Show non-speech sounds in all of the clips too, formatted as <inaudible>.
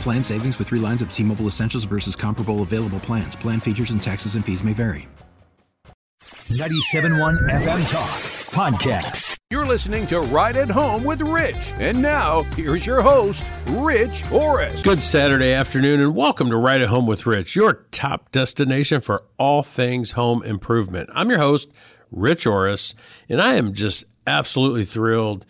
Plan savings with three lines of T Mobile Essentials versus comparable available plans. Plan features and taxes and fees may vary. 97.1 FM Talk Podcast. You're listening to Right at Home with Rich. And now, here's your host, Rich Orris. Good Saturday afternoon, and welcome to Right at Home with Rich, your top destination for all things home improvement. I'm your host, Rich Orris, and I am just absolutely thrilled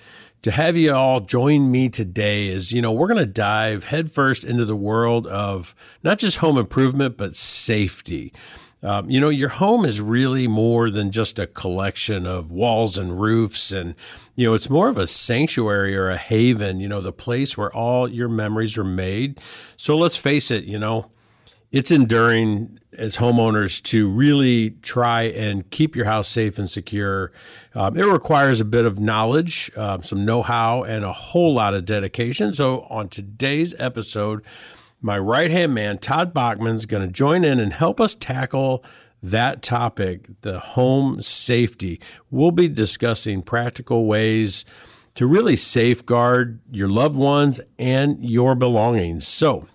to have you all join me today is, you know, we're going to dive headfirst into the world of not just home improvement, but safety. Um, you know, your home is really more than just a collection of walls and roofs. And, you know, it's more of a sanctuary or a haven, you know, the place where all your memories are made. So let's face it, you know, it's enduring as homeowners to really try and keep your house safe and secure. Um, it requires a bit of knowledge, um, some know how, and a whole lot of dedication. So, on today's episode, my right hand man, Todd Bachman, is going to join in and help us tackle that topic the home safety. We'll be discussing practical ways to really safeguard your loved ones and your belongings. So,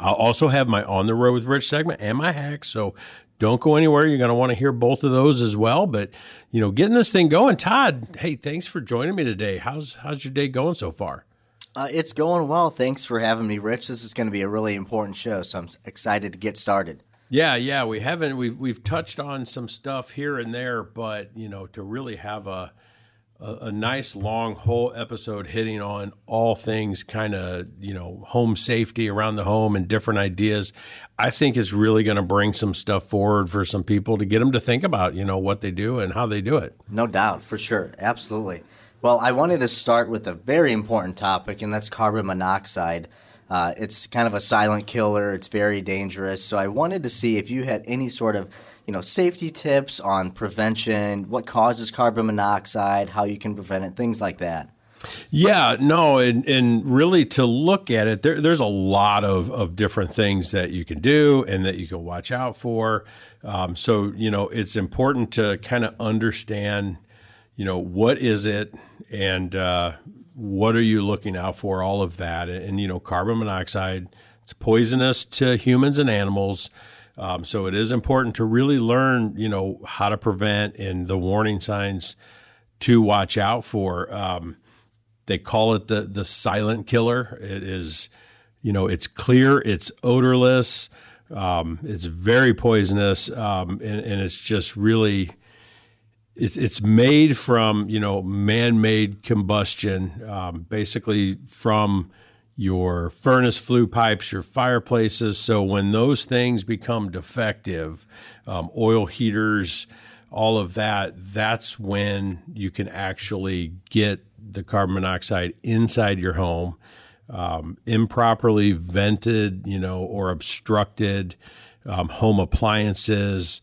I'll also have my On the Road with Rich segment and my hacks. So don't go anywhere. You're going to want to hear both of those as well. But, you know, getting this thing going. Todd, hey, thanks for joining me today. How's, how's your day going so far? Uh, it's going well. Thanks for having me, Rich. This is going to be a really important show, so I'm excited to get started. Yeah, yeah, we haven't we've we've touched on some stuff here and there, but you know, to really have a a, a nice long whole episode hitting on all things kind of you know home safety around the home and different ideas i think is really going to bring some stuff forward for some people to get them to think about you know what they do and how they do it. No doubt for sure absolutely. Well i wanted to start with a very important topic and that's carbon monoxide uh, it's kind of a silent killer it's very dangerous so i wanted to see if you had any sort of you know, safety tips on prevention, what causes carbon monoxide, how you can prevent it, things like that. Yeah, no, and, and really to look at it, there, there's a lot of, of different things that you can do and that you can watch out for. Um, so, you know, it's important to kind of understand, you know, what is it and uh, what are you looking out for, all of that. And, and, you know, carbon monoxide, it's poisonous to humans and animals. Um, so it is important to really learn, you know, how to prevent and the warning signs to watch out for. Um, they call it the the silent killer. It is, you know, it's clear, it's odorless, um, it's very poisonous, um, and, and it's just really. It's, it's made from you know man-made combustion, um, basically from your furnace flue pipes, your fireplaces. So when those things become defective, um, oil heaters, all of that, that's when you can actually get the carbon monoxide inside your home. Um, improperly vented, you know, or obstructed um, home appliances.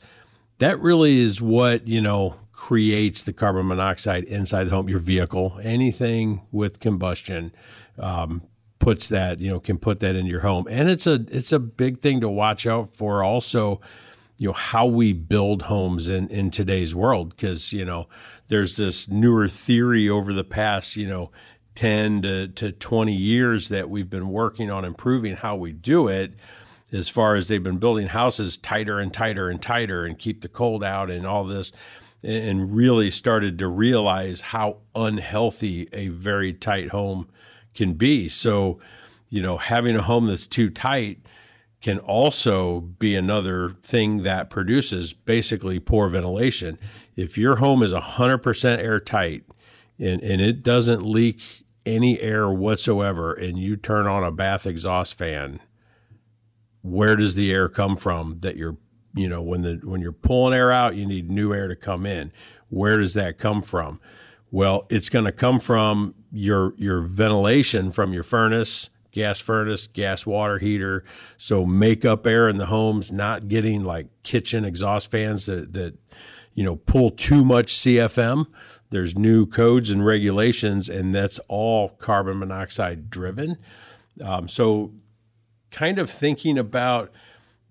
That really is what, you know, creates the carbon monoxide inside the home, your vehicle, anything with combustion. Um, puts that you know can put that in your home. And it's a it's a big thing to watch out for also you know how we build homes in in today's world. Because you know there's this newer theory over the past you know 10 to, to 20 years that we've been working on improving how we do it. As far as they've been building houses tighter and tighter and tighter and keep the cold out and all this and really started to realize how unhealthy a very tight home can be. So, you know, having a home that's too tight can also be another thing that produces basically poor ventilation. If your home is 100% airtight and, and it doesn't leak any air whatsoever, and you turn on a bath exhaust fan, where does the air come from that you're you know when the when you're pulling air out you need new air to come in. Where does that come from? Well it's going to come from your your ventilation from your furnace gas furnace gas water heater. So make up air in the homes not getting like kitchen exhaust fans that that you know pull too much cfm there's new codes and regulations and that's all carbon monoxide driven. Um, so kind of thinking about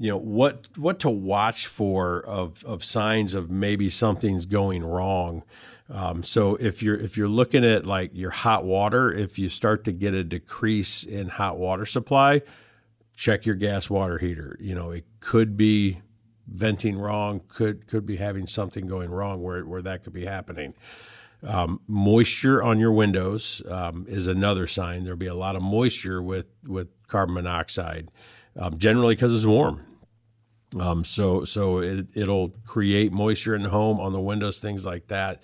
you know what what to watch for of of signs of maybe something's going wrong. Um, so if you're if you're looking at like your hot water, if you start to get a decrease in hot water supply, check your gas water heater. You know it could be venting wrong, could could be having something going wrong where where that could be happening. Um, moisture on your windows um, is another sign. There'll be a lot of moisture with with carbon monoxide, um, generally because it's warm. Um, so so it, it'll create moisture in the home on the windows, things like that.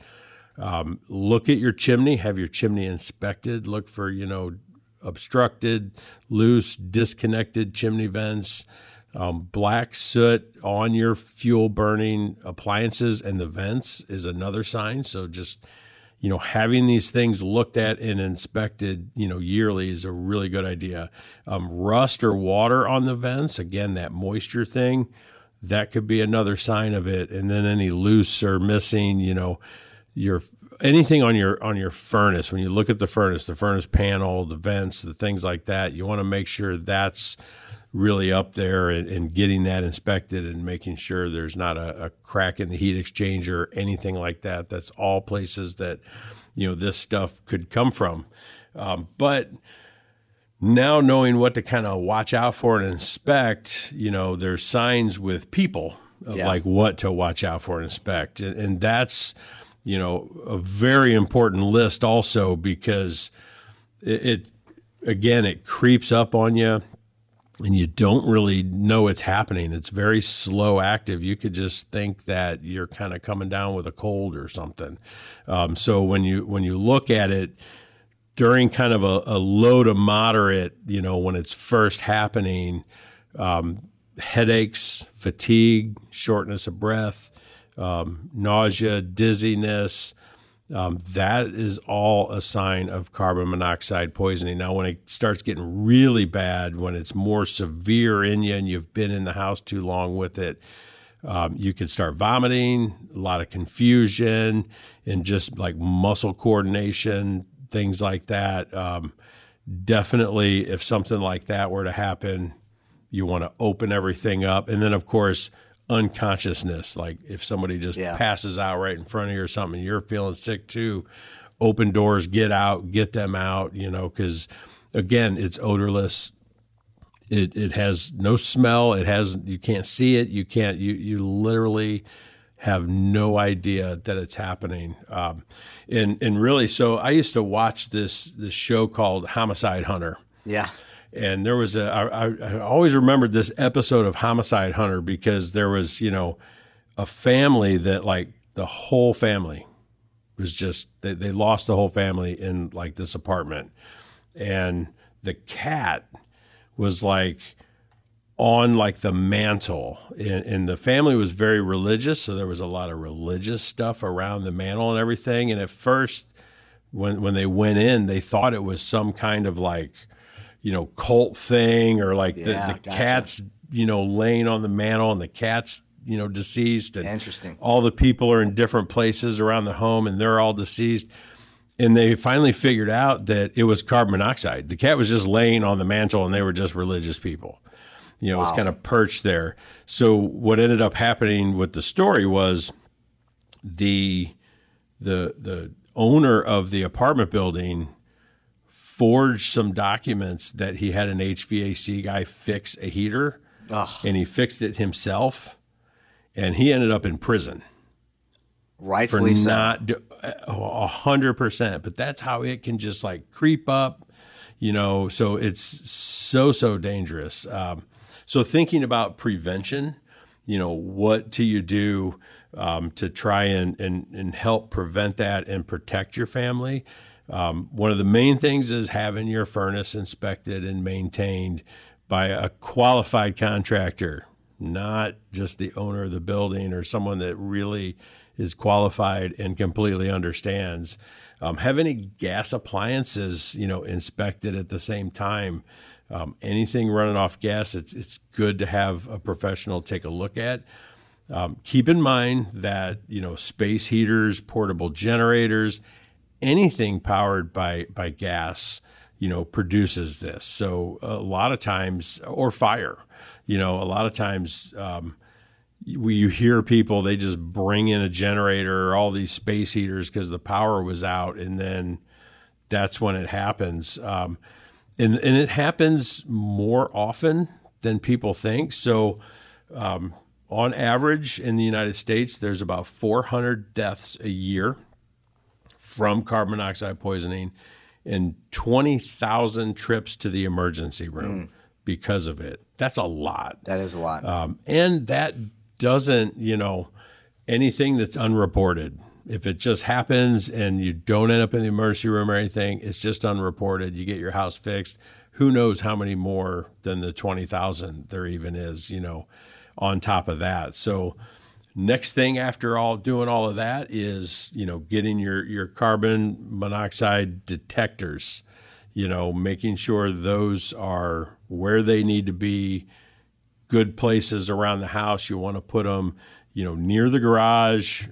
Um, look at your chimney. Have your chimney inspected. Look for you know obstructed, loose, disconnected chimney vents. Um, black soot on your fuel burning appliances and the vents is another sign. So just you know, having these things looked at and inspected, you know, yearly is a really good idea. Um, rust or water on the vents, again, that moisture thing, that could be another sign of it. And then any loose or missing, you know, your anything on your on your furnace. When you look at the furnace, the furnace panel, the vents, the things like that, you want to make sure that's really up there and, and, getting that inspected and making sure there's not a, a, crack in the heat exchanger, or anything like that. That's all places that you know this stuff could come from. Um, but now knowing what to kind of watch out for and inspect, you know, there's signs with people of yeah. like what to watch out for and inspect, and, and that's you know a very important list also because it, it again it creeps up on you and you don't really know it's happening. It's very slow active. You could just think that you're kind of coming down with a cold or something. Um, so when you when you look at it during kind of a, a, low to moderate, you know, when it's first happening, um, headaches, fatigue, shortness of breath, um, nausea, dizziness, um, that is all a sign of carbon monoxide poisoning. Now, when it starts getting really bad, when it's more severe in you and you've been in the house too long with it, um, you can start vomiting, a lot of confusion, and just like muscle coordination, things like that. Um, definitely, if something like that were to happen, you want to open everything up. And then, of course, unconsciousness. Like if somebody just yeah. passes out right in front of you or something, you're feeling sick too. Open doors, get out, get them out. You know, because again, it's odorless. It it has no smell. It has you can't see it. You can't you you literally have no idea that it's happening. Um, and and really, so I used to watch this this show called Homicide Hunter. Yeah. And there was a, I, I always remembered this episode of Homicide Hunter because there was, you know, a family that like the whole family was just, they, they lost the whole family in like this apartment. And the cat was like, on like the mantle and, and, the family was very religious so there was a lot of religious stuff around the mantle and everything and at first when when they went in they thought it was some kind of like you know, cult thing or like yeah, the, the gotcha. cat's, you know, laying on the mantle and the cat's, you know, deceased. And Interesting. All the people are in different places around the home and they're all deceased. And they finally figured out that it was carbon monoxide. The cat was just laying on the mantle and they were just religious people. You know, wow. it was kind of perched there. So what ended up happening with the story was the the the owner of the apartment building forged some documents that he had an HVAC guy fix a heater, Ugh. and he fixed it himself, and he ended up in prison. Rightfully for not a hundred percent. But that's how it can just like creep up. you know, so it's so, so dangerous. Um, so thinking about prevention, you know, what do you do um, to try and, and, and help prevent that and protect your family? Um, one of the main things is having your furnace inspected and maintained by a qualified contractor, not just the owner of the building or someone that really is qualified and completely understands. Um, have any gas appliances, you know, inspected at the same time. Um, anything running off gas, it's it's good to have a professional take a look at. Um, keep in mind that you know space heaters, portable generators, anything powered by by gas, you know, produces this. So a lot of times, or fire, you know, a lot of times. Um, you hear people they just bring in a generator or all these space heaters because the power was out and then that's when it happens um, and, and it happens more often than people think so um, on average in the united states there's about 400 deaths a year from carbon monoxide poisoning and 20000 trips to the emergency room mm. because of it that's a lot that is a lot um, and that doesn't, you know, anything that's unreported. If it just happens and you don't end up in the emergency room or anything, it's just unreported. You get your house fixed. Who knows how many more than the 20,000 there even is, you know, on top of that. So, next thing after all doing all of that is, you know, getting your, your carbon monoxide detectors, you know, making sure those are where they need to be good places around the house. You want to put them, you know, near the garage.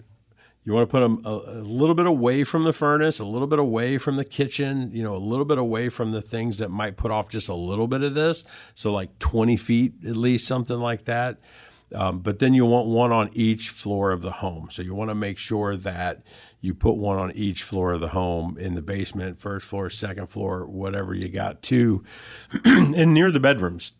You want to put them a, a, little bit away from the furnace, a little bit away from the kitchen, you know, a little bit away from the things that might put off just a little bit of this. So, like 20 feet at least, something like that. Um, but then you want one on each floor of the home. So, you want to make sure that you put one on each floor of the home in the basement, first floor, second floor, whatever you got to, <clears throat> and near the bedrooms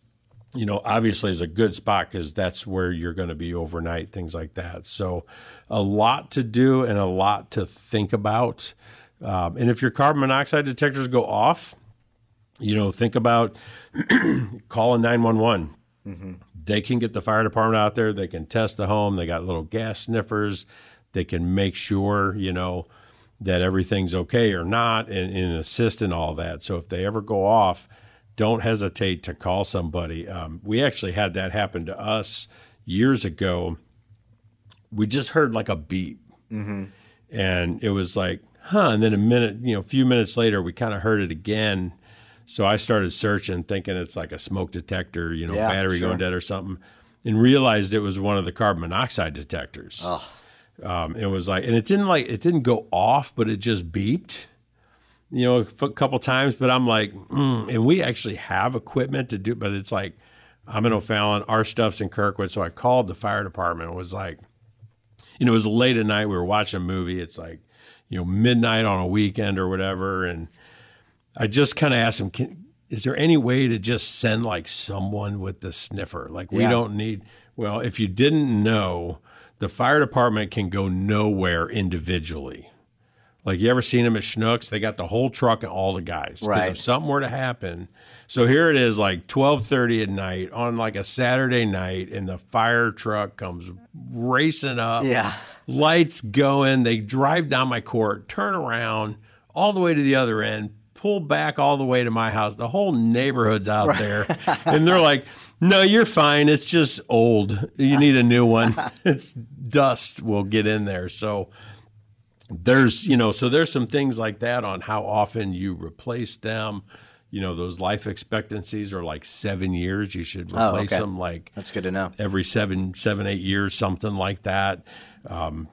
you know, obviously is a good spot because that's where you're going to be overnight, things like that. So, a lot to do and a lot to think about. Um, and if your carbon monoxide detectors go off, you know, think about <clears throat> calling 911. Mm-hmm. They can get the fire department out there. They can test the home. They got little gas sniffers. They can make sure, you know, that everything's okay or not and, and assist in all that. So if they ever go off, don't hesitate to call somebody. Um, we actually had that happen to us years ago. We just heard like a beep, mm-hmm. and it was like, huh. And then a minute, you know, a few minutes later, we kind of heard it again. So I started searching, thinking it's like a smoke detector, you know, yeah, battery sure. going dead or something, and realized it was one of the carbon monoxide detectors. Oh. Um, it was like, and it didn't like it didn't go off, but it just beeped you know, a couple times, but I'm like, mm. and we actually have equipment to do, but it's like, I'm in O'Fallon, our stuff's in Kirkwood. So I called the fire department and was like, you know, it was late at night. We were watching a movie. It's like, you know, midnight on a weekend or whatever. And I just kind of asked him, Can, is there any way to just send like someone with the sniffer? Like, we yeah. don't need, well, if you didn't know, the fire department can go nowhere individually. Like you ever seen them at Schnucks? They got the whole truck and all the guys. Right. If something were to happen, so here it is, like twelve thirty at night on like a Saturday night, and the fire truck comes racing up. Yeah. Lights going. They drive down my court, turn around all the way to the other end, pull back all the way to my house. The whole neighborhood's out right. there, and they're like. No, you're fine. It's just old. You need a new one. <laughs> it's dust will get in there. So there's you know so there's some things like that on how often you replace them you know those life expectancies are like seven years you should oh, replace oh, okay. them like that's good to know every seven seven eight years something like that um,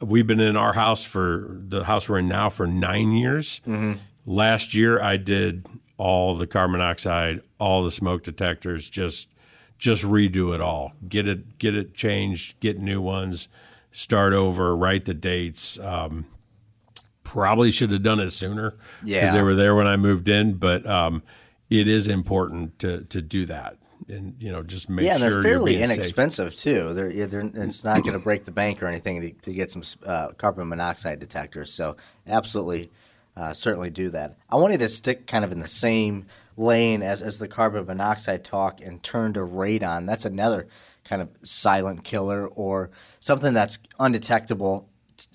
we've been in our house for the house we're in now for nine years mm-hmm. Last year i did all the carbon monoxide all the smoke detectors just just redo it all get it get it changed get new ones start over, write the dates. Um, probably should have done it sooner because yeah. they were there when I moved in. But um, it is important to to do that and you know just make yeah, sure they're fairly inexpensive safe. too. They're, they're, it's not going to break the bank or anything to, to get some uh, carbon monoxide detectors. So absolutely uh, certainly do that. I wanted to stick kind of in the same lane as, as the carbon monoxide talk and turn to radon. That's another kind of silent killer or something that's undetectable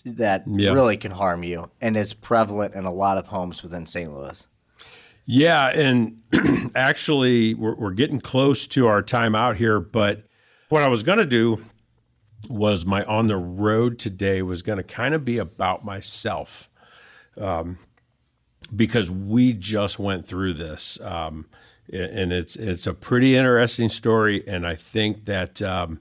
that Yeah. really can harm you and is prevalent in a lot of homes within St. Louis. Yeah, and <clears throat> actually, we're, we're getting close to our time out here. But what I was going to do was my on the road today was going to kind of be about myself, um, because we just went through this, um, and it's it's a pretty interesting story, and I think that. Um,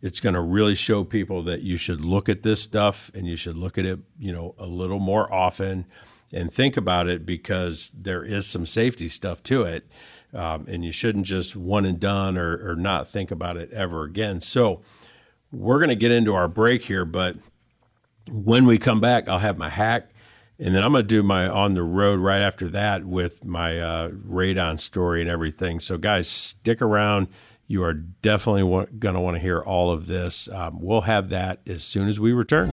it's going to really show people that you should look at this stuff and you should look at it, you know, a little more often and think about it because there is some safety stuff to it. Um, and you shouldn't just one and done or, or not think about it ever again. So we're going to get into our break here, but when we come back, I'll have my hack. And then I'm going to do my on the road right after that with my uh, radon story and everything. So, guys, stick around. You are definitely wa- going to want to hear all of this. Um, we'll have that as soon as we return.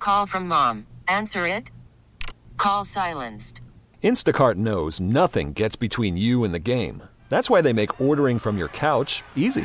Call from mom. Answer it. Call silenced. Instacart knows nothing gets between you and the game. That's why they make ordering from your couch easy.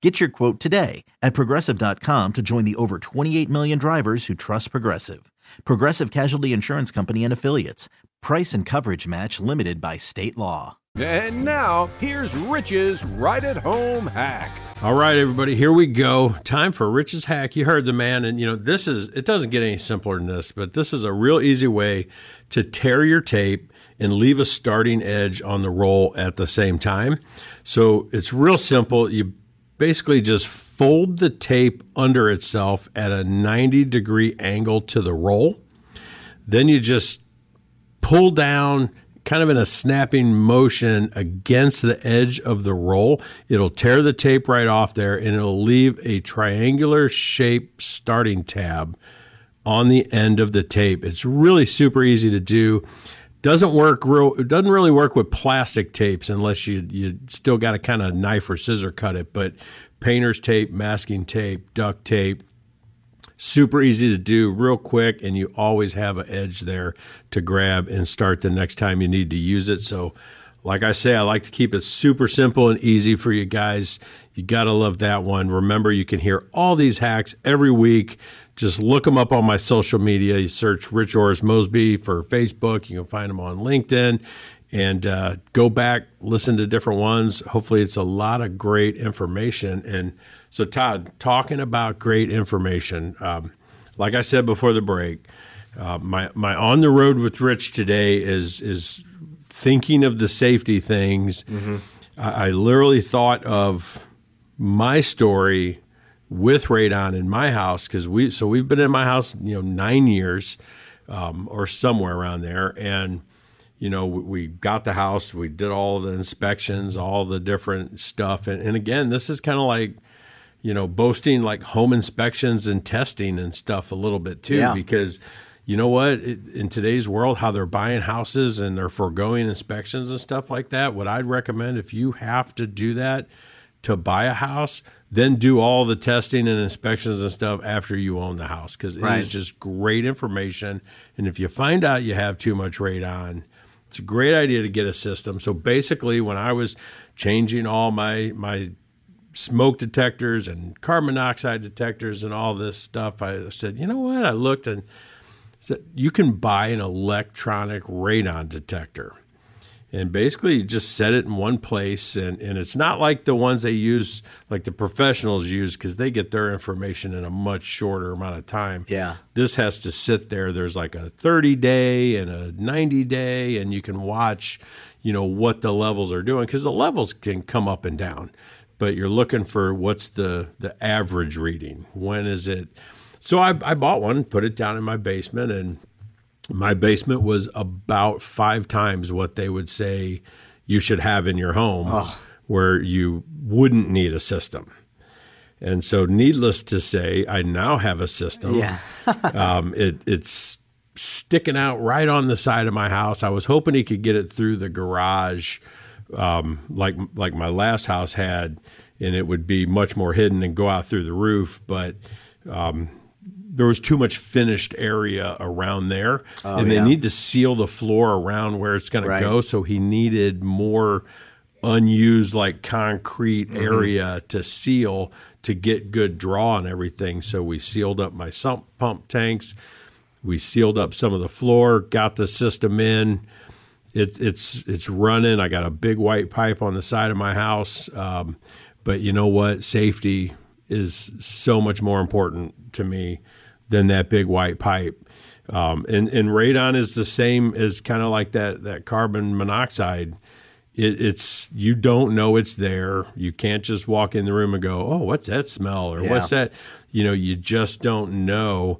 Get your quote today at progressive.com to join the over 28 million drivers who trust Progressive. Progressive Casualty Insurance Company and Affiliates. Price and coverage match limited by state law. And now, here's Rich's right at home hack. All right, everybody, here we go. Time for Rich's hack. You heard the man, and you know this is it doesn't get any simpler than this, but this is a real easy way to tear your tape and leave a starting edge on the roll at the same time. So it's real simple. You basically just fold the tape under itself at a 90 degree angle to the roll. Then you just pull down kind of in a snapping motion against the edge of the roll. It'll tear the tape right off there and it'll leave a triangular shape starting tab on the end of the tape. It's really super easy to do. Doesn't work real it doesn't really work with plastic tapes unless you you still got to kind of knife or scissor cut it, but painter's tape, masking tape, duct tape, super easy to do real quick and you always have an edge there to grab and start the next time you need to use it. So like i say i like to keep it super simple and easy for you guys. You gotta love that one. Remember you can hear all these hacks every week just look them up on my social media. You search rich Orris mosby for facebook. You can find them on linkedin. And uh, go back listen to different ones. Hopefully it's a lot of great information. And so todd talking about great information um, like i said before the break uh, my, my on the road with rich today is is thinking of the safety things. I, I literally thought of my story with radon in my house because we so we've been in my house you know nine years um, or somewhere around there and you know, we, we got the house, we did all the inspections, all the different stuff. And, and again, this is kind of like, you know, boasting like home inspections and testing and stuff a little bit too, Yeah. because you know what? It, in today's world, how they're buying houses and they're foregoing inspections and stuff like that, what I'd recommend if you have to do that to buy a house, then do all the testing and inspections and stuff after you own the house because it is Right. just great information. And if you find out you have too much radon, It's a great idea to get a system. So basically, when I was changing all my my smoke detectors and carbon monoxide detectors and all this stuff, I said, you know what? I looked and said you can buy an electronic radon detector and basically you just set it in one place and, and it's not like the ones they use like the professionals use because they get their information in a much shorter amount of time. Yeah. this has to sit there. There's like a 30 day and a 90 day and you can watch you know what the levels are doing because the levels can come up and down. But you're looking for what's the the average reading. When is it? So I, I bought one put it down in my basement and my basement was about five times what they would say you should have in your home where you wouldn't need a system. And so needless to say i now have a system. Yeah. <laughs> um, it, it's sticking out right on the side of my house. I was hoping he could get it through the garage um, like like my last house had and it would be much more hidden and go out through the roof but um, there was too much finished area around there, Oh, and they yeah. need to seal the floor around where it's going Right. to go. So he needed more unused, like concrete Mm-hmm. area to seal to get good draw and everything. So we sealed up my sump pump tanks. We sealed up some of the floor, got the system in. It, it's it's running. I got a big white pipe on the side of my house, um, but you know what? Safety is so much more important to me than that big white pipe. Um, and and radon is the same as kind of like that that carbon monoxide. It, it's you don't know it's there. You can't just walk in the room and go, "Oh, what's that smell?" or Yeah. "What's that?" You know, you just don't know.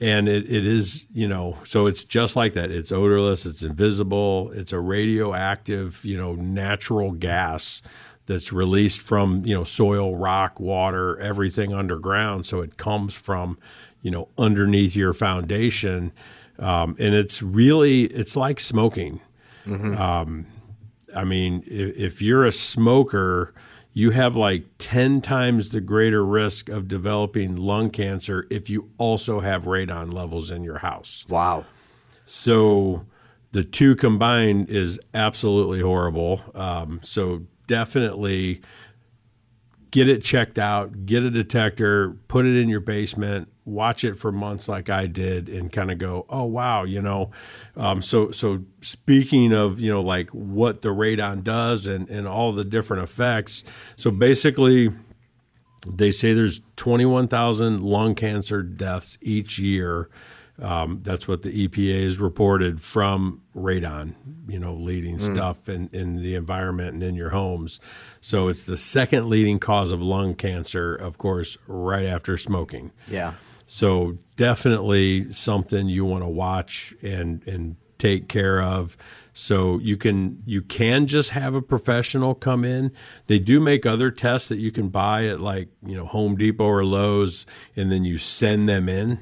And it, it is, you know, so it's just like that. It's odorless. It's invisible. It's a radioactive, you know, natural gas that's released from you know soil, rock, water, everything underground. So it comes from you know underneath your foundation, um, and it's really it's like smoking. Um, I mean, if, if you're a smoker, you have like ten times the greater risk of developing lung cancer if you also have radon levels in your house. Wow. So the two combined is absolutely horrible. Um, so definitely get it checked out, get a detector, put it in your basement, watch it for months like I did, and kind of go, oh wow, you know. Um, so so speaking of you know like what the radon does and and all the different effects. So basically. They say there's 21,000 lung cancer deaths each year. Um, that's what the EPA has reported from radon, you know, leading Mm. stuff in, in the environment and in your homes. So it's the second leading cause of lung cancer, of course, right after smoking. Yeah. So definitely something you want to watch and and take care of. So you can you can just have a professional come in. They do make other tests that you can buy at like you know Home Depot or Lowe's, and then you send them in.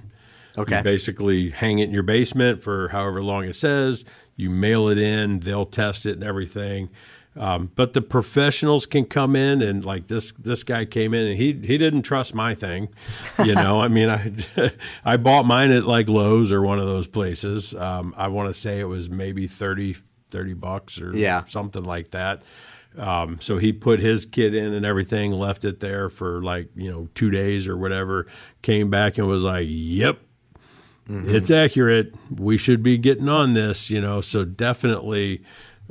Okay. You basically hang it in your basement for however long it says. You mail it in. They'll test it and everything. Um, but the professionals can come in and like this this guy came in and he he didn't trust my thing, you know. I mean, I <laughs> I bought mine at like Lowe's or one of those places. Um, I want to say it was maybe 30, 30 bucks or Yeah. something like that. Um, so he put his kit in and everything, left it there for like you know two days or whatever. Came back and was like, "Yep, it's accurate. We should be getting on this." You know, so definitely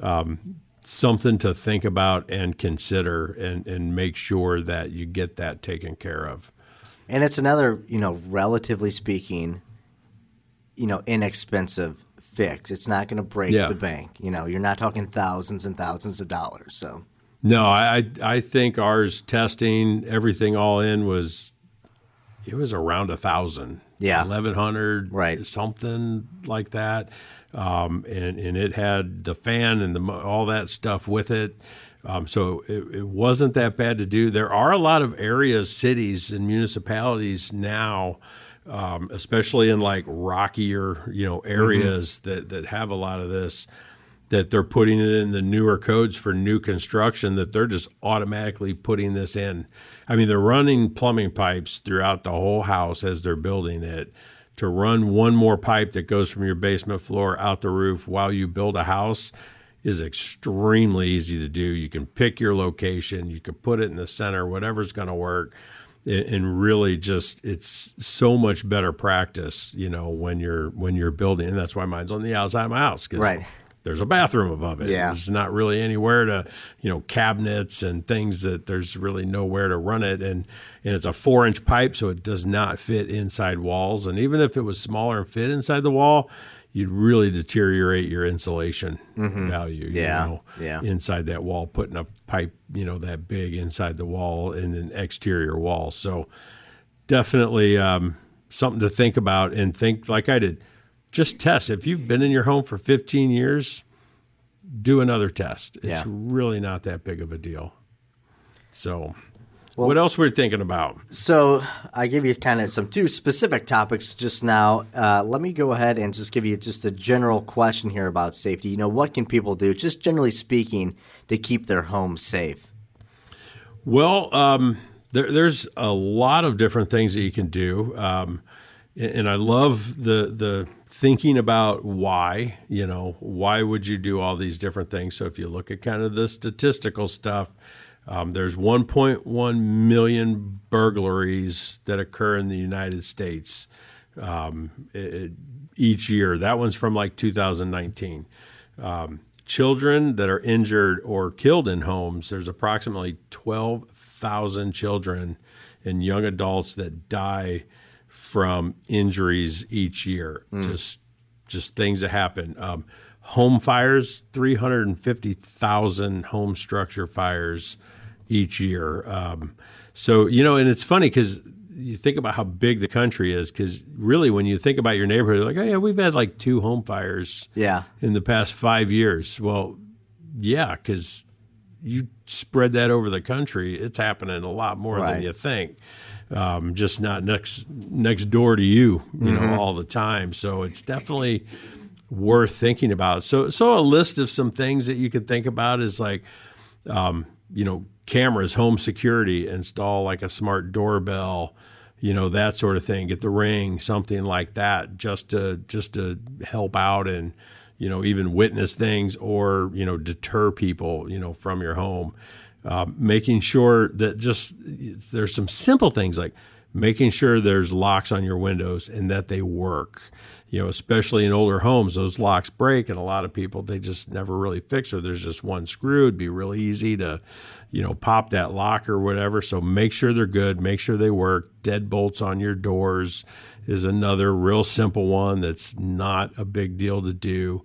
um, something to think about and consider, and and make sure that you get that taken care of. And it's another, you know, relatively speaking, you know, inexpensive fix. It's not going to break Yeah. the bank. You know, you're not talking thousands and thousands of dollars. So, No, I I I think ours testing everything all in was it was around a thousand. Yeah. eleven hundred, Right. Something like that. Um, and and it had the fan and the all that stuff with it. Um, so it, it wasn't that bad to do. There are a lot of areas, cities, and municipalities now, um, especially in like rockier, you know, areas that that have a lot of this that they're putting it in the newer codes for new construction that they're just automatically putting this in. I mean, they're running plumbing pipes throughout the whole house as they're building it to run one more pipe that goes from your basement floor out the roof while you build a house is extremely easy to do. You can pick your location, you can put it in the center, whatever's going to work. And really, just it's so much better practice, you know, when you're when you're building, and that's why mine's on the outside of my house, right? There's a bathroom above it. Yeah. There's not really anywhere to, you know, cabinets and things that there's really nowhere to run it. And and it's a four inch pipe, so it does not fit inside walls. And even if it was smaller and fit inside the wall, you'd really deteriorate your insulation Mhm. value. Yeah, know, yeah. Inside that wall, putting a pipe, you know, that big inside the wall and an exterior wall. So definitely um, something to think about and think like I did. Just test. If you've been in your home for 15 years, do another test. It's Yeah. really not that big of a deal. So, what else we're thinking about? So I gave you kind of some two specific topics just now. Uh, let me go ahead and just give you just a general question here about safety. You know, what can people do, just generally speaking, to keep their home safe? Well, um, there, there's a lot of different things that you can do, um, and I love the the thinking about why. You know, why would you do all these different things? So if you look at kind of the statistical stuff, um, there's 1.1 million burglaries that occur in the United States um, it- each year. That one's from like 2019. Um, children that are injured or killed in homes, there's approximately 12,000 children and young adults that die from injuries each year. Just just things that happen. Um, home fires, 350,000 home structure fires each year. Um, so, you know, and it's funny because you think about how big the country is, because really when you think about your neighborhood, like, oh, yeah, we've had like two home fires Yeah. in the past five years. Well, yeah, because you spread that over the country, it's happening a lot more Right. than you think. Um, just not next next door to you, you Mhm. know, all the time. So it's definitely worth thinking about. So, so a list of some things that you could think about is like, um, you know, cameras, home security, install like a smart doorbell, you know, that sort of thing. Get the ring, something like that, just to just to help out and you know even witness things or you know deter people you know from your home. Uh, making sure that just there's some simple things like making sure there's locks on your windows and that they work. You know especially in older homes those locks break and a lot of people they just never really fix or there's just one screw. It'd be really easy to you know pop that lock or whatever. So make sure they're good make sure they work. Deadbolts on your doors is another real simple one that's not a big deal to do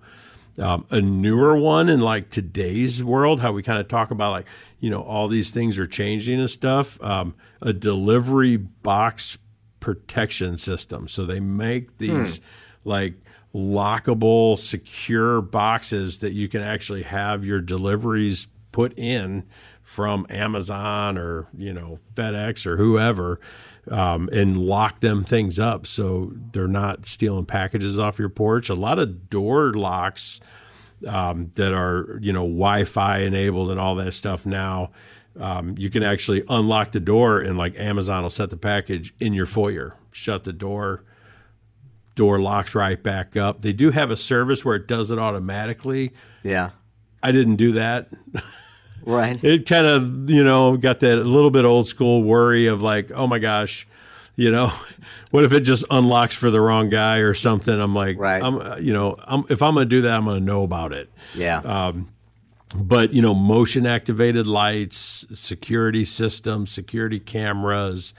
um, a newer one in like today's world, how we kind of talk about like, you know, all these things are changing and stuff. Um, a delivery box protection system. So they make these like lockable, secure boxes that you can actually have your deliveries put in from Amazon or, you know, FedEx or whoever. Um, and lock them things up so they're not stealing packages off your porch. A lot of door locks um, that are you know Wi-Fi enabled and all that stuff now. Um, you can actually unlock the door and like Amazon will set the package in your foyer, shut the door, door locks right back up. They do have a service where it does it automatically. Yeah. I didn't do that. <laughs> <laughs> Right. It kind of, you know, got that little bit old school worry of like, oh my gosh, you know, <laughs> what if it just unlocks for the wrong guy or something? I'm like, Right. I'm, you know, I'm, if I'm going to do that, I'm going to know about it. Yeah. Um, but you know, motion activated lights, security systems, security cameras,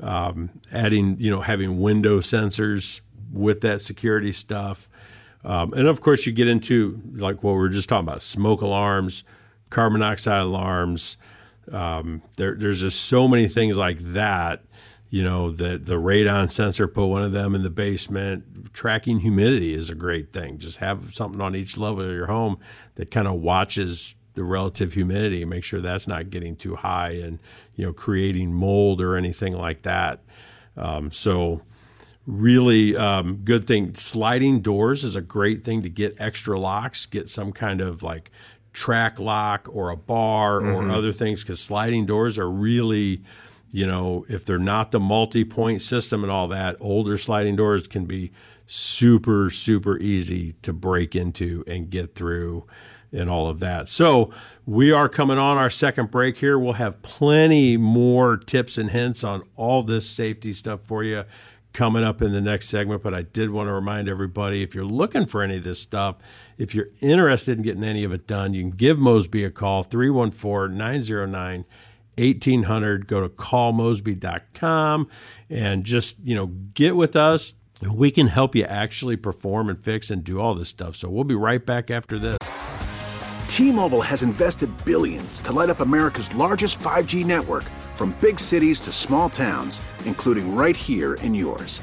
um, adding you know having window sensors with that security stuff, um, and of course you get into like what we were just talking about: smoke alarms, carbon dioxide alarms. Um, there, there's just so many things like that. You know, the the radon sensor, put one of them in the basement. Tracking humidity is a great thing. Just have something on each level of your home that kind of watches the relative humidity and make sure that's not getting too high and you know creating mold or anything like that. Um, so really um, good thing. Sliding doors is a great thing to get extra locks. Get some kind of like track lock or a bar or Mhm. other things because sliding doors are really you know, if they're not the multi point system and all that, older sliding doors can be super, super easy to break into and get through and all of that. So, we are coming on our second break here. We'll have plenty more tips and hints on all this safety stuff for you coming up in the next segment. But I did want to remind everybody if you're looking for any of this stuff, if you're interested in getting any of it done, you can give Mosby a call 314 909 1800. Go to callmosby.com and just, you know, get with us. We can help you actually perform and fix and do all this stuff. So we'll be right back after this. T-Mobile has invested billions to light up America's largest 5G network from big cities to small towns, including right here in yours.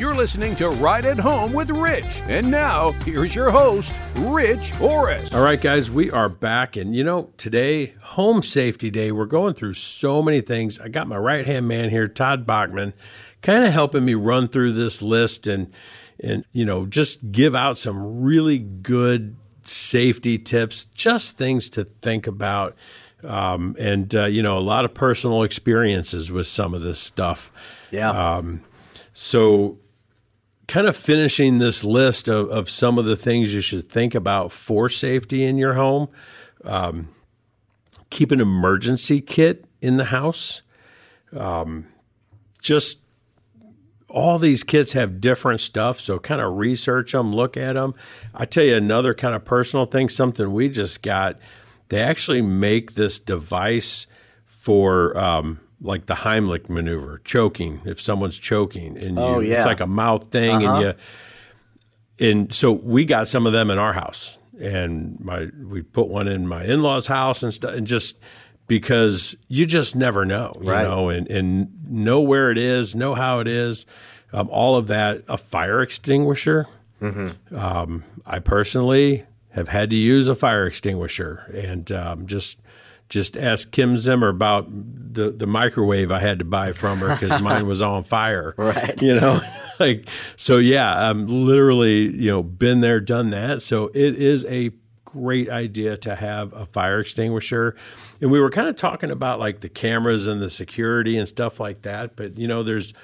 You're listening to Right at Home with Rich. And now, here's your host, Rich Orris. All right, guys, we are back. And you know, today, Home Safety Day, we're going through so many things. I got my right hand man here, Todd Bachman, kind of helping me run through this list and, and, you know, just give out some really good safety tips, just things to think about. Um, and, uh, you know, a lot of personal experiences with some of this stuff. Yeah. Um, so, kind of finishing this list of, of some of the things you should think about for safety in your home. Um, keep an emergency kit in the house. Um, just all these kits have different stuff, so kind of research them, look at them. I tell you another kind of personal thing, something we just got. They actually make this device for um, like the Heimlich maneuver, choking. If someone's choking, and Oh, you, yeah. it's like a mouth thing, Uh-huh. and you and so we got some of them in our house, and my we put one in my in laws' house and stuff, and just because you just never know, you Right. know, and and know where it is, know how it is, um, all of that. A fire extinguisher. Mm-hmm. Um, I personally have had to use a fire extinguisher, and um, just just ask Kim Zimmer about the the microwave I had to buy from her because <laughs> mine was on fire. Right. You know, <laughs> like so. Yeah, I'm literally you know been there, done that. So it is a great idea to have a fire extinguisher. And we were kind of talking about like the cameras and the security and stuff like that. But you know, there's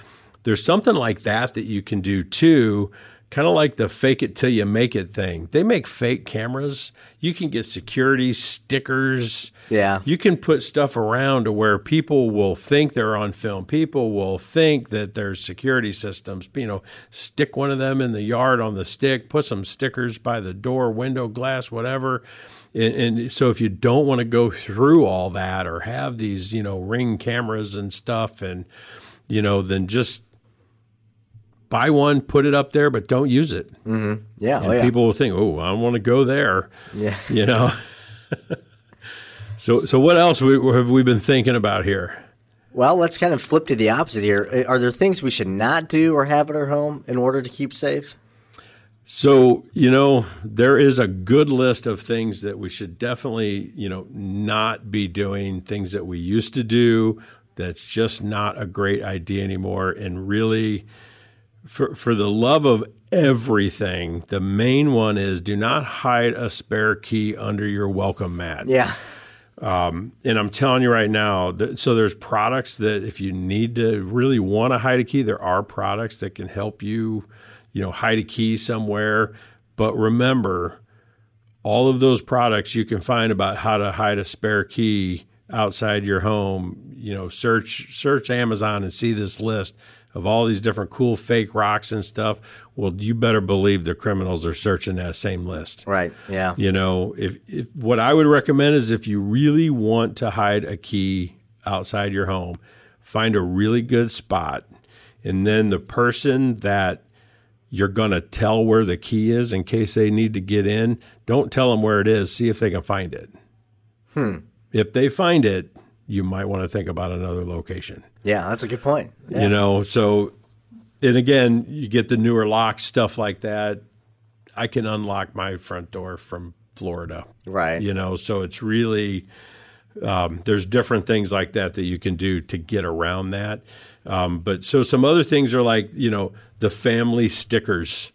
there's something like that that you can do too. Kind of like the fake it till you make it thing. They make fake cameras. You can get security stickers. Yeah. You can put stuff around to where people will think they're on film. People will think that there's security systems. You know, stick one of them in the yard on the stick, put some stickers by the door, window, glass, whatever. And, and so if you don't want to go through all that or have these, you know, ring cameras and stuff and, you know, then just buy one, put it up there, but don't use it. Mm-hmm. Yeah. Oh, yeah. people will think, oh, I want to go there. Yeah. <laughs> You know? <laughs> so, so what else we, have we been thinking about here? Well, let's kind of flip to the opposite here. Uh, Are there things we should not do or have at our home in order to keep safe? So, you know, there is a good list of things that we should definitely, you know, not be doing, things that we used to do that's just not a great idea anymore. And really, for, for the love of everything. The main one is do not hide a spare key under your welcome mat. Yeah. Um, and I'm telling you right now, that, so there's products that if you need to really want to hide a key, there are products that can help you, you know, hide a key somewhere. But remember, all of those products you can find about how to hide a spare key outside your home. You know, search search Amazon and see this list of all these different cool fake rocks and stuff. Well, you better believe the criminals are searching that same list. Right. Yeah. You know, if, if what I would recommend is if you really want to hide a key outside your home, find a really good spot, and then the person that you're going to tell where the key is in case they need to get in, don't tell them where it is. See if they can find it. Hmm. If they find it, you might want to think about another location. Yeah, that's a good point. Yeah. You know, so and again, you get the newer locks, stuff like that. I can unlock my front door from Florida. Right. You know, so it's really um, there's different things like that that you can do to get around that. Um, but so some other things are like, you know, the family stickers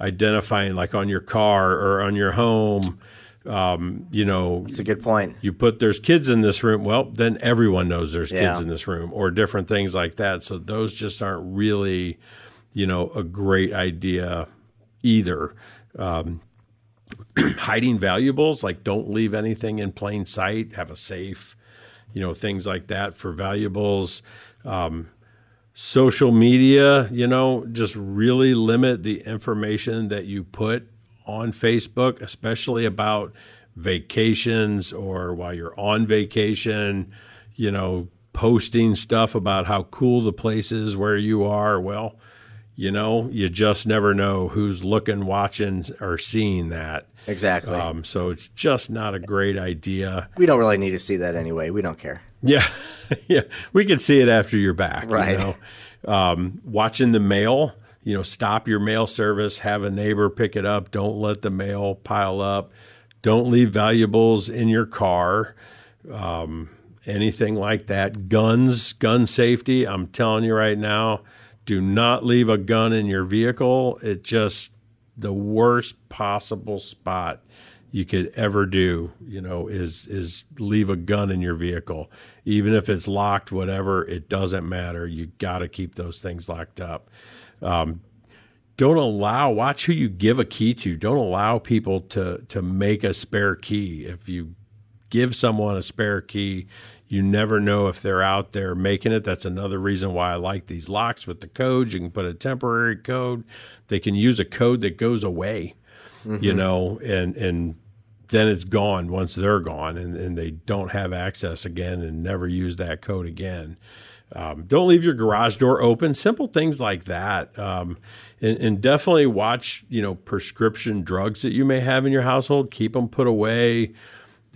identifying like on your car or on your home. Um, you know, it's a good point. You put there's kids in this room. Well, then everyone knows there's Yeah. kids in this room, or different things like that. So those just aren't really, you know, a great idea either. Um, <clears throat> hiding valuables, like don't leave anything in plain sight. Have a safe, you know, things like that for valuables. Um, social media, you know, just really limit the information that you put on Facebook, especially about vacations or while you're on vacation, you know, posting stuff about how cool the place is where you are. Well, you know, you just never know who's looking, watching, or seeing that. Exactly. Um, so it's just not a great idea. We don't really need to see that anyway. We don't care. Yeah, <laughs> yeah. We can see it after you're back. Right. You know? um, watching the mail, you know, stop your mail service, have a neighbor pick it up. Don't let the mail pile up. Don't leave valuables in your car. Um, anything like that. Guns, gun safety. I'm telling you right now, do not leave a gun in your vehicle. It just the worst possible spot you could ever do, you know, is is leave a gun in your vehicle. Even if it's locked, whatever, it doesn't matter. You got to keep those things locked up. Um, don't allow watch who you give a key to. Don't allow people to to make a spare key. If you give someone a spare key, you never know if they're out there making it. That's another reason why I like these locks with the codes. You can put a temporary code. They can use a code that goes away, you Mhm. know, and and then it's gone once they're gone and, and they don't have access again and never use that code again. Um, don't leave your garage door open. Simple things like that. Um, and, and definitely watch, you know, prescription drugs that you may have in your household. Keep them put away.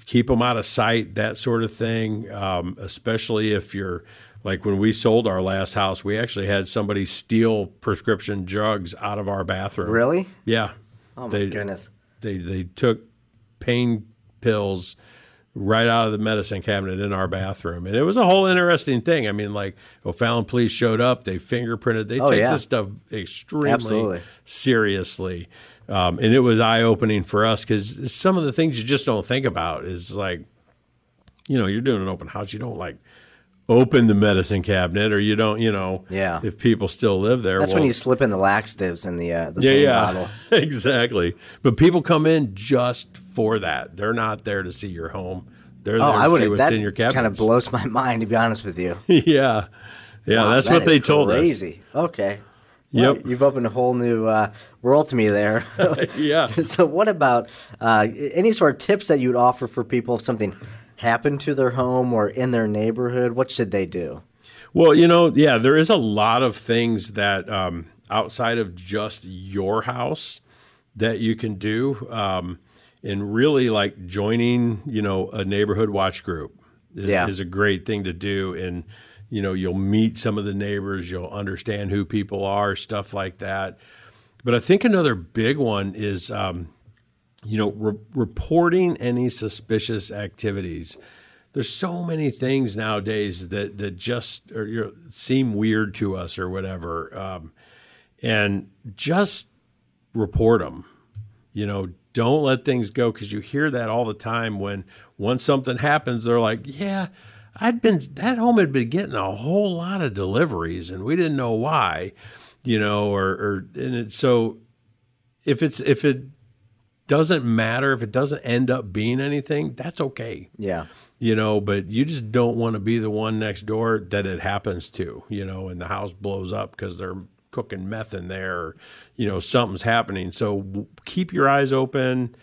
Keep them out of sight. That sort of thing. Um, especially if you're like when we sold our last house, we actually had somebody steal prescription drugs out of our bathroom. Really? Yeah. Oh my goodness. They they took pain pills right out of the medicine cabinet in our bathroom, and it was a whole interesting thing. I mean, like O'Fallon police showed up, they fingerprinted, they Oh, take yeah. this stuff extremely Absolutely. seriously, um, and it was eye opening for us because some of the things you just don't think about is like, you know, you're doing an open house, you don't like open the medicine cabinet, or you don't, you know, Yeah. if people still live there. That's well, when you slip in the laxatives in the uh, the yeah, yeah, bottle. <laughs> exactly. But people come in just for that. They're not there to see your home. They're Oh, there I to would. see what's in your cabinets. kind of blows my <laughs> mind, to be honest with you. <laughs> yeah, yeah. Wow, that's that what they told crazy. Okay. Yep. You've opened a whole new uh, world to me there. yeah. so, what about uh, any sort of tips that you'd offer for people if something happened to their home or in their neighborhood? What should they do? Well, you know, yeah, there is a lot of things that um, outside of just your house that you can do, um, and really like joining, you know, a neighborhood watch group is, Yeah. is a great thing to do, and you know, you'll meet some of the neighbors, you'll understand who people are, stuff like that. But I think another big one is, um, you know, re- reporting any suspicious activities. There's so many things nowadays that that just or, you know, seem weird to us or whatever, um, and just report them. You know, don't let things go because you hear that all the time when once something happens, they're like, yeah, I'd been that home had been getting a whole lot of deliveries and we didn't know why, you know, or or and it, so if it's if it doesn't matter if it doesn't end up being anything, that's okay. Yeah. You know, but you just don't want to be the one next door that it happens to, you know, and the house blows up because they're cooking meth in there, or, you know, something's happening. So keep your eyes open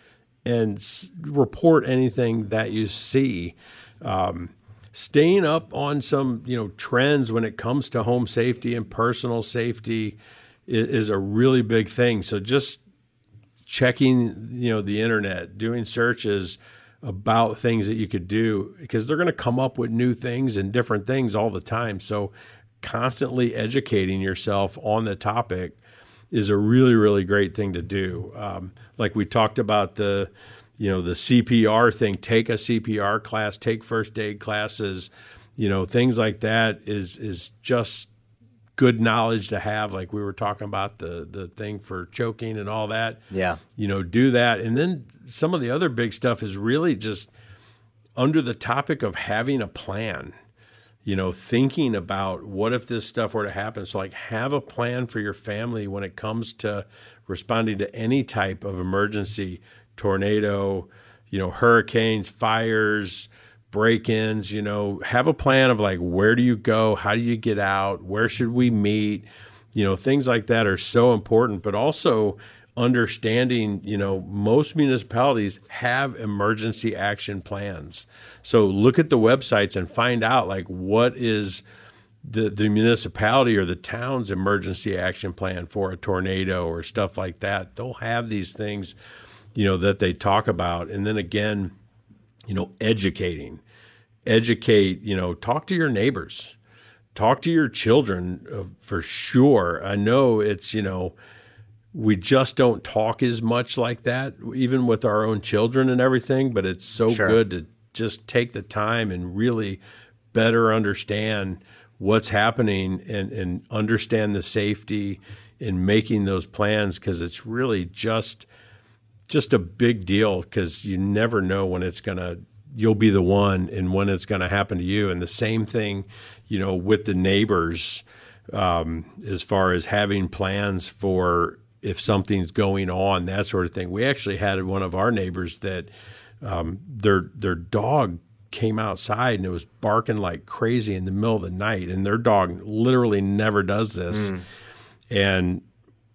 and s- report anything that you see. Um, staying up on some, you know, trends when it comes to home safety and personal safety is, is a really big thing. So just checking, you know, the internet, doing searches about things that you could do because they're going to come up with new things and different things all the time. So constantly educating yourself on the topic is a really really great thing to do. Um, like we talked about the you know the CPR thing, take a CPR class, take first aid classes, you know things like that is is just good knowledge to have. Like we were talking about the the thing for choking and all that. Yeah. You know, do that, and then some of the other big stuff is really just under the topic of having a plan you know, thinking about what if this stuff were to happen. So, like, have a plan for your family when it comes to responding to any type of emergency tornado, you know, hurricanes, fires, break ins. You know, have a plan of like, where do you go? How do you get out? Where should we meet? You know, things like that are so important, but also understanding, you know, most municipalities have emergency action plans. So look at the websites and find out like what is the, the municipality or the town's emergency action plan for a tornado or stuff like that. They'll have these things, you know, that they talk about. And then again, you know, educating, educate, you know, talk to your neighbors, talk to your children uh, for sure. I know it's, you know, we just don't talk as much like that, even with our own children and everything. But it's so Sure. good to just take the time and really better understand what's happening and, and understand the safety in making those plans because it's really just just a big deal because you never know when it's gonna you'll be the one and when it's gonna happen to you. And the same thing you know with the neighbors um, as far as having plans for if something's going on that sort of thing. We actually had one of our neighbors that um, their their dog came outside and it was barking like crazy in the middle of the night. And their dog literally never does this. Mm. and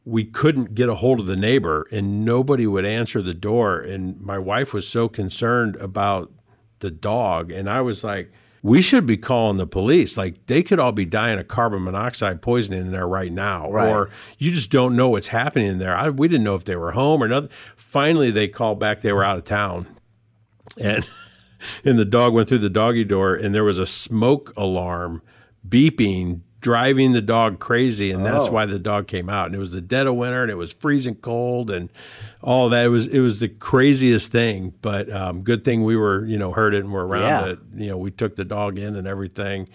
we couldn't get a hold of the neighbor and nobody would answer the door. And my wife was so concerned about the dog and i was like we should be calling the police. Like they could all be dying of carbon monoxide poisoning in there right now Right. or you just don't know what's happening in there. I, we didn't know if they were home or not finally they called back they were out of town. And <laughs> and the dog went through the doggy door and there was a smoke alarm beeping driving the dog crazy and that's Oh. why the dog came out. And it was the dead of winter and it was freezing cold and all that. It was it was the craziest thing but um, good thing we were you know heard it and were around Yeah. it. You know we took the dog in and everything.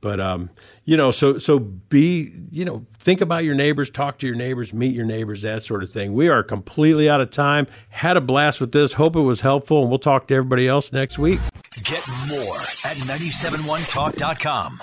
But um, you know so so be you know think about your neighbors talk to your neighbors meet your neighbors that sort of thing. We are completely out of time. Had a blast with this. Hope it was helpful and we'll talk to everybody else next week. Get more at 971talk.com.